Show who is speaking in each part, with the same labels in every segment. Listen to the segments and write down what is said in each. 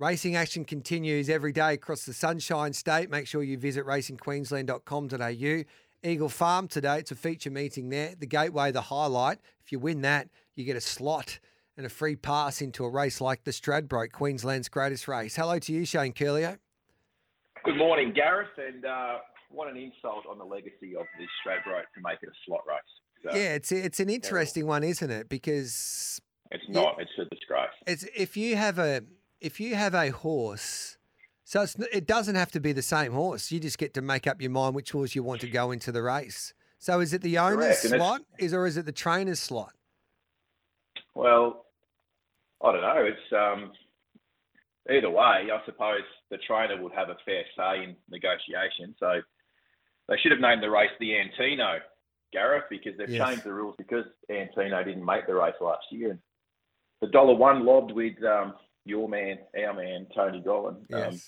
Speaker 1: Racing action continues every day across the Sunshine State. Make sure you visit racingqueensland.com.au. Eagle Farm today, it's a feature meeting there. The Gateway, the highlight. If you win that, you get a slot and a free pass into a race like the Stradbroke, Queensland's greatest race. Hello to you, Shane Ciurleo.
Speaker 2: Good morning, Gareth, and uh, what an insult on the legacy of the Stradbroke to make it a slot race.
Speaker 1: So, yeah, it's it's an interesting one, isn't it? Because
Speaker 2: it's not. it's a disgrace.
Speaker 1: It's if you have a if you have a horse. So it doesn't have to be the same horse. You just get to make up your mind which horse you want to go into the race. So is it the owner's slot, is or is it the trainer's slot?
Speaker 2: Well, I don't know. It's um, either way. I suppose the trainer would have a fair say in negotiation. So they should have named the race the Antino, Gareth, because they've yes. changed the rules because Antino didn't make the race last year. The dollar one lobbed with um, your man, our man, Tony Gollan, um, yes. um,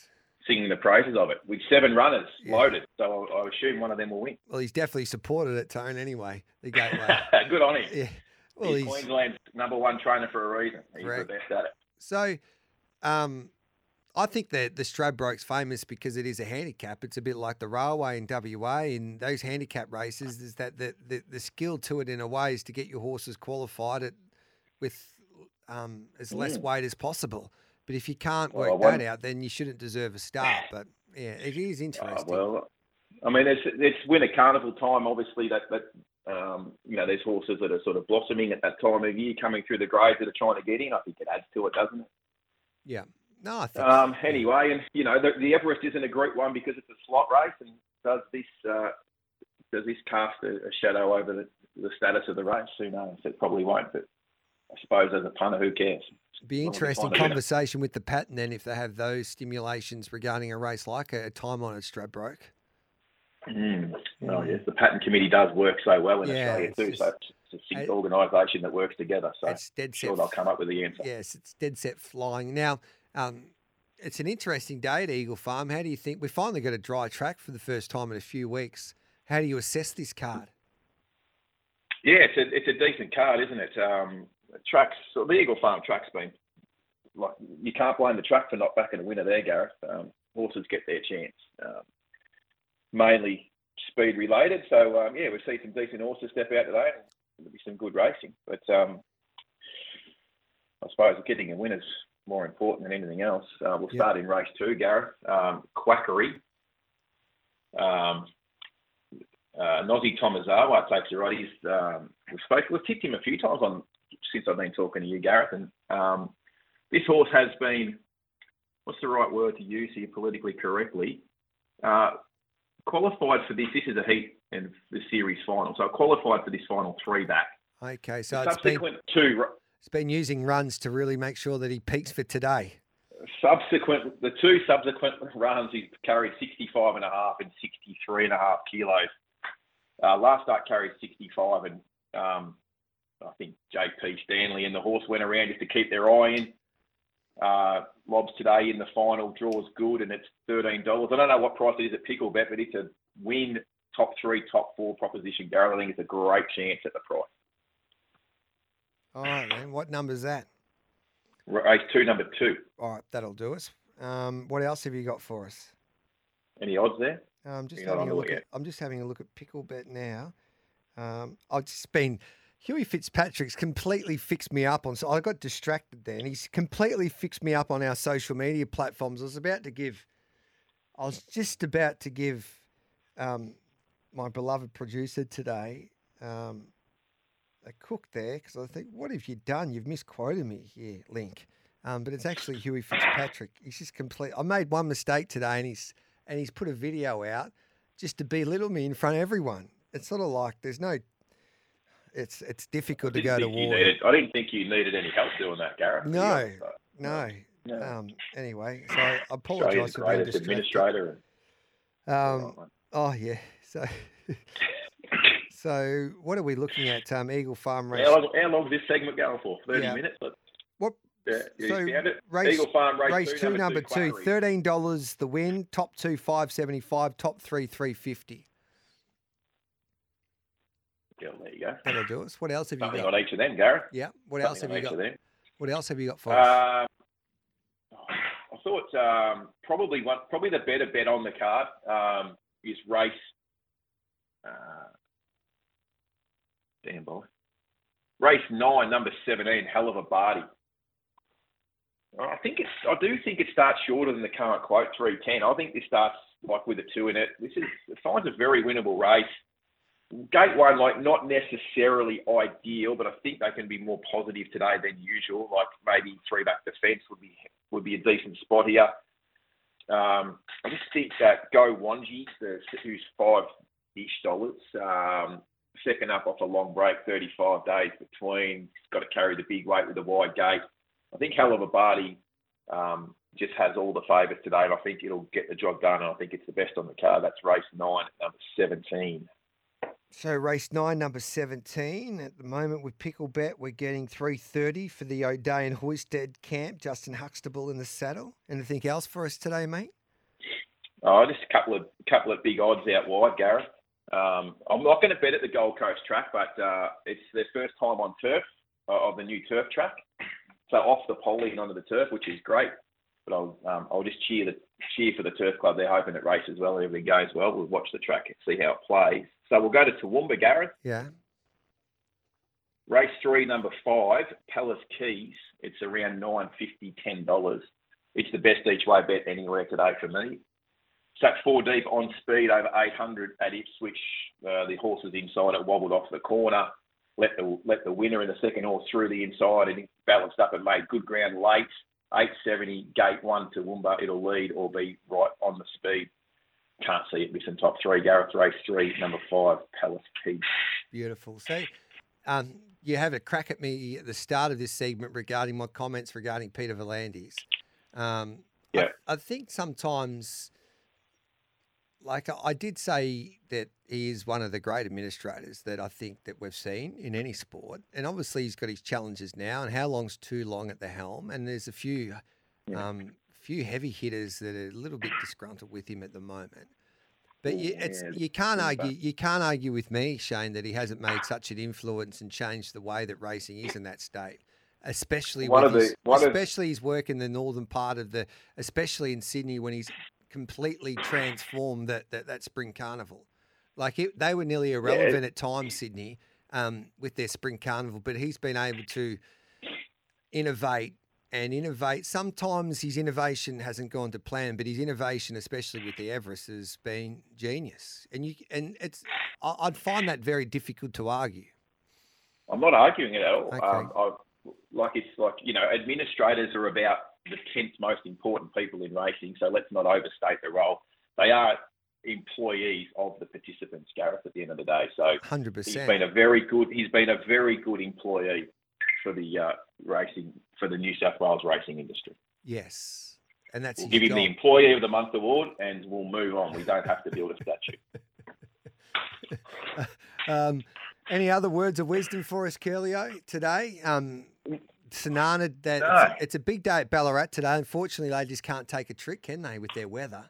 Speaker 2: singing the praises of it with seven runners yeah. loaded. So I, I, assume one of them will win.
Speaker 1: Well, he's definitely supported it, Tone, anyway. The gateway.
Speaker 2: Good on him.
Speaker 1: Yeah. Well,
Speaker 2: he's, he's, Queensland's number one trainer for a reason. He's correct. the best at it.
Speaker 1: So, um, I think that the Stradbroke's famous because it is a handicap. It's a bit like the railway in WA. In those handicap races, is that the, the, the skill to it in a way is to get your horses qualified at, with um, as less mm. weight as possible. But if you can't work well, that out, then you shouldn't deserve a start. But yeah, it is uh, interesting.
Speaker 2: Uh, well, I mean, it's it's winter carnival time. Obviously, that that um, you know, there's horses that are sort of blossoming at that time of year, coming through the grades that are trying to get in. I think it adds to it, doesn't it?
Speaker 1: Yeah. No, I think.
Speaker 2: Um, anyway, and you know, the, the, Everest isn't a Group One because it's a slot race, and does this uh, does this cast a, a shadow over the, the status of the race? Who knows? It probably won't, but I suppose as a punter, who cares?
Speaker 1: Be interesting conversation with the pattern then if they have those stimulations regarding a race like a, a time on at Stradbroke.
Speaker 2: Mm. Oh yes, the pattern committee does work so well in yeah, Australia too. so it's a big organisation that works together. So it's dead set. Sure, they'll come up with the answer.
Speaker 1: Yes, it's dead set flying. Now, um, it's an interesting day at Eagle Farm. How do you think we finally got a dry track for the first time in a few weeks? How do you assess this card?
Speaker 2: Yeah, it's a it's a decent card, isn't it? Um, tracks, so the Eagle Farm track's been like you can't blame the track for not backing a winner there, Gareth. Um, horses get their chance. Um, mainly speed related. So um, yeah, we see some decent horses step out today. There'll be some good racing, but um, I suppose getting a winner's more important than anything else. Uh, we'll start in race two, Gareth. Um, Quackery. Um, uh, Nozi Tomizawa takes the right. He's um, we've spoken, we've tipped him a few times on since I've been talking to you, Gareth, and um, this horse has been what's the right word to use here politically correctly? Uh, qualified for this. This is a heat in the series final, so I qualified for this final three back.
Speaker 1: Okay, so the subsequent been, two. It's been using runs to really make sure that he peaks for today.
Speaker 2: Subsequent, the two subsequent runs, he carried 65 and a half and 63 and a half kilos. Uh, last start carried 65, and um, I think JP Stanley and the horse went around just to keep their eye in. Uh, Lobs today in the final draws good, and it's thirteen dollars. I don't know what price it is at Picklebet, but it's a win top three, top four proposition. Gareth, I think it's a great chance at the price.
Speaker 1: All right, then. What number is that?
Speaker 2: Race two, number two.
Speaker 1: All right, that'll do us. Um, what else have you got for us?
Speaker 2: Any odds there?
Speaker 1: I'm just having a look at, I'm just having a look at Picklebet now. Um, I've just been Huey Fitzpatrick's completely fixed me up on. So I got distracted there, and he's completely fixed me up on our social media platforms. I was about to give, I was just about to give um, my beloved producer today um, a cook there because I think, what have you done? You've misquoted me here, Link. Um, but it's actually Huey Fitzpatrick. He's just complete. I made one mistake today, and he's and he's put a video out just to belittle me in front of everyone. It's sort of like there's no it's it's difficult to go to war.
Speaker 2: Needed, I didn't think you needed any help doing that, Gareth.
Speaker 1: No, no. no. Um, anyway, so I apologise for being distracted.
Speaker 2: Administrator.
Speaker 1: Um, oh yeah. So. so what are we looking at? Um, Eagle Farm race.
Speaker 2: How long, how long is this segment going for? Thirty yeah. minutes.
Speaker 1: What?
Speaker 2: Yeah,
Speaker 1: so race, Eagle Farm race, race two, two, number two, two thirteen dollars the win. Top two five seventy five. Top three three fifty.
Speaker 2: There you go.
Speaker 1: That'll do us. What else have
Speaker 2: Something
Speaker 1: you got?
Speaker 2: on each of them, Gareth.
Speaker 1: Yeah. What Something else have you got? What else have you got for us?
Speaker 2: Uh, I thought um, probably one, probably the better bet on the card um, is race. Uh, damn boy. Race nine, number seventeen, hell of a Barty. I think it's. I do think it starts shorter than the current quote, three ten. I think this starts like with a two in it. This is it finds a very winnable race. Gate one, like not necessarily ideal, but I think they can be more positive today than usual. Like maybe three back defence would be would be a decent spot here. Um, I just think that Go Wanji, who's five ish dollars, um, second up off a long break, 35 days between. Got to carry the big weight with a wide gate. I think Hell of a Barty um, just has all the favours today, and I think it'll get the job done. And I think it's the best on the card. That's race nine, number 17.
Speaker 1: So race nine, number seventeen. At the moment with Pickle Bet, we're getting three thirty for the O'Day and Hoisted camp. Justin Huxtable in the saddle. Anything else for us today, mate?
Speaker 2: Oh, just a couple of couple of big odds out wide, Gareth. Um, I'm not going to bet at the Gold Coast track, but uh, it's their first time on turf uh, of the new turf track. So off the poly and onto the turf, which is great. But I'll um, I'll just cheer the cheer for the turf club. They're hoping it races well. Everything goes well. We'll watch the track and see how it plays. So we'll go to Toowoomba, Gareth.
Speaker 1: Yeah.
Speaker 2: Race three, number five, Palace Keys. It's around nine fifty, ten dollars. It's the best each way bet anywhere today for me. Sat four deep on speed over 800 at Ipswich. Uh, the horses inside it wobbled off the corner. Let the let the winner in the second horse through the inside and balanced up and made good ground late. 870 gate one to Toowoomba. It'll lead or be right on the speed. Can't see it missing top three. Gareth race three, number five, Palace Keys.
Speaker 1: Beautiful. So, um, you have a crack at me at the start of this segment regarding my comments regarding Peter V'landys. Um,
Speaker 2: Yeah.
Speaker 1: I, I think sometimes, like I, I did say that he is one of the great administrators that I think that we've seen in any sport, and obviously he's got his challenges now. And how long's too long at the helm? And there's a few,
Speaker 2: Yeah.
Speaker 1: um, few heavy hitters that are a little bit disgruntled with him at the moment. But you, it's
Speaker 2: Yeah,
Speaker 1: you can't argue. You can't argue with me, Shane, that he hasn't made such an influence and changed the way that racing is in that state. Especially
Speaker 2: One
Speaker 1: his,
Speaker 2: the- one of-
Speaker 1: especially his work in the northern part of the, especially in Sydney when he's completely transformed that that, that spring carnival. Like it, they were nearly irrelevant at times, Sydney, um, with their spring carnival. But he's been able to innovate and innovate. Sometimes his innovation hasn't gone to plan, but his innovation, especially with the Everest, has been genius. And you and it's I'd find that very difficult to argue.
Speaker 2: I'm not arguing it at all.
Speaker 1: Okay.
Speaker 2: Um, I, like it's like you know, administrators are about the tenth most important people in racing. So let's not overstate the role. They are employees of the participants, Gareth. At the end of the day, so
Speaker 1: 100%.
Speaker 2: he's been a very good. He's been a very good employee for the uh, racing for the New South Wales racing industry.
Speaker 1: Yes, and that's
Speaker 2: We'll give him the. Employee of the Month award, and we'll move on. We don't have to build a statue.
Speaker 1: Um, any other words of wisdom for us, Ciurleo, today? Um, Sanana, that
Speaker 2: No.
Speaker 1: it's, it's a big day at Ballarat today. Unfortunately, they just can't take a trick, can they, with their weather?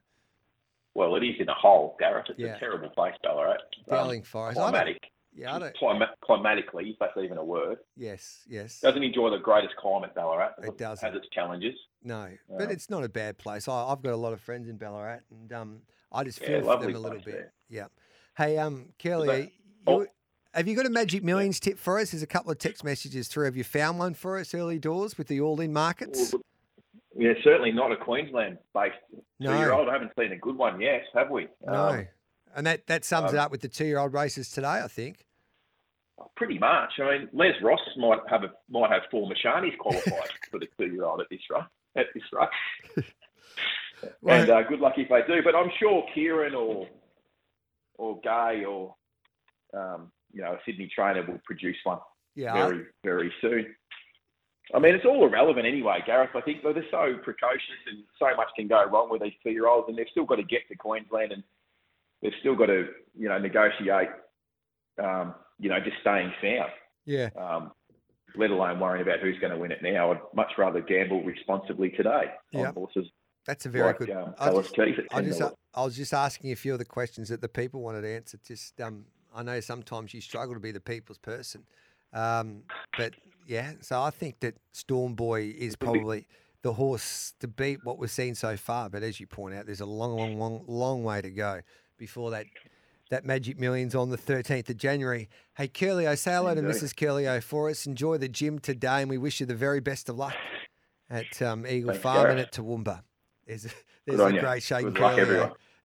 Speaker 2: Well, it is in a hole, Gareth. It's
Speaker 1: Yeah.
Speaker 2: a terrible place, Ballarat. Um,
Speaker 1: Dowling Forest. I don't-. Yeah, I don't.
Speaker 2: Clima- climatically, if that's even a word.
Speaker 1: Yes, yes.
Speaker 2: Doesn't enjoy the greatest climate, Ballarat.
Speaker 1: It doesn't.
Speaker 2: Has its challenges.
Speaker 1: No, but
Speaker 2: Um,
Speaker 1: it's not a bad place. I, I've got a lot of friends in Ballarat, and um, I just
Speaker 2: Yeah,
Speaker 1: feel for them a little bit.
Speaker 2: there.
Speaker 1: Yeah. Hey, um, Kelly,
Speaker 2: that-
Speaker 1: you,
Speaker 2: oh.
Speaker 1: have you got a Magic Millions tip for us? There's a couple of text messages through. Have you found one for us early doors with the all-in markets?
Speaker 2: Yeah, certainly not a Queensland-based
Speaker 1: No.
Speaker 2: two-year-old. I haven't seen a good one yet, have we?
Speaker 1: No.
Speaker 2: Um,
Speaker 1: and that, that sums it
Speaker 2: um,
Speaker 1: up with the two-year-old races today, I think.
Speaker 2: pretty much. I mean, Les Ross might have a, might have four Mashanis qualified for the two-year-old at this rate. At this rate.
Speaker 1: Well-
Speaker 2: and uh, good luck if they do. But I'm sure Kieran or or Gai or um, you know a Sydney trainer will produce one
Speaker 1: Yeah,
Speaker 2: very very soon. I mean, it's all irrelevant anyway, Gareth. I think they're so precocious and so much can go wrong with these two-year-olds, and they've still got to get to Queensland and they've still got to you know negotiate. Um, you know, just staying sound
Speaker 1: yeah.
Speaker 2: um, let alone worrying about who's going to win it now. I'd much rather gamble responsibly today
Speaker 1: Yep.
Speaker 2: on horses
Speaker 1: That's a very
Speaker 2: like
Speaker 1: good.
Speaker 2: um,
Speaker 1: I just- I just. I was just asking a few of the questions that the people wanted answered. Just, um, I know sometimes you struggle to be the people's person, um, but yeah. So I think that Storm Boy is probably the horse to beat what we've seen so far. But as you point out, there's a long, long, long, long way to go before that that Magic Millions on the 13th of January. Hey, Ciurleo, say hello to Mrs. Ciurleo for us. Enjoy the gym today, and we wish you the very best of luck at um, Eagle
Speaker 2: Thanks,
Speaker 1: Farm and
Speaker 2: Gareth.
Speaker 1: at Toowoomba. There's, there's a great shake,
Speaker 2: Good luck,
Speaker 1: Ciurleo.
Speaker 2: everyone.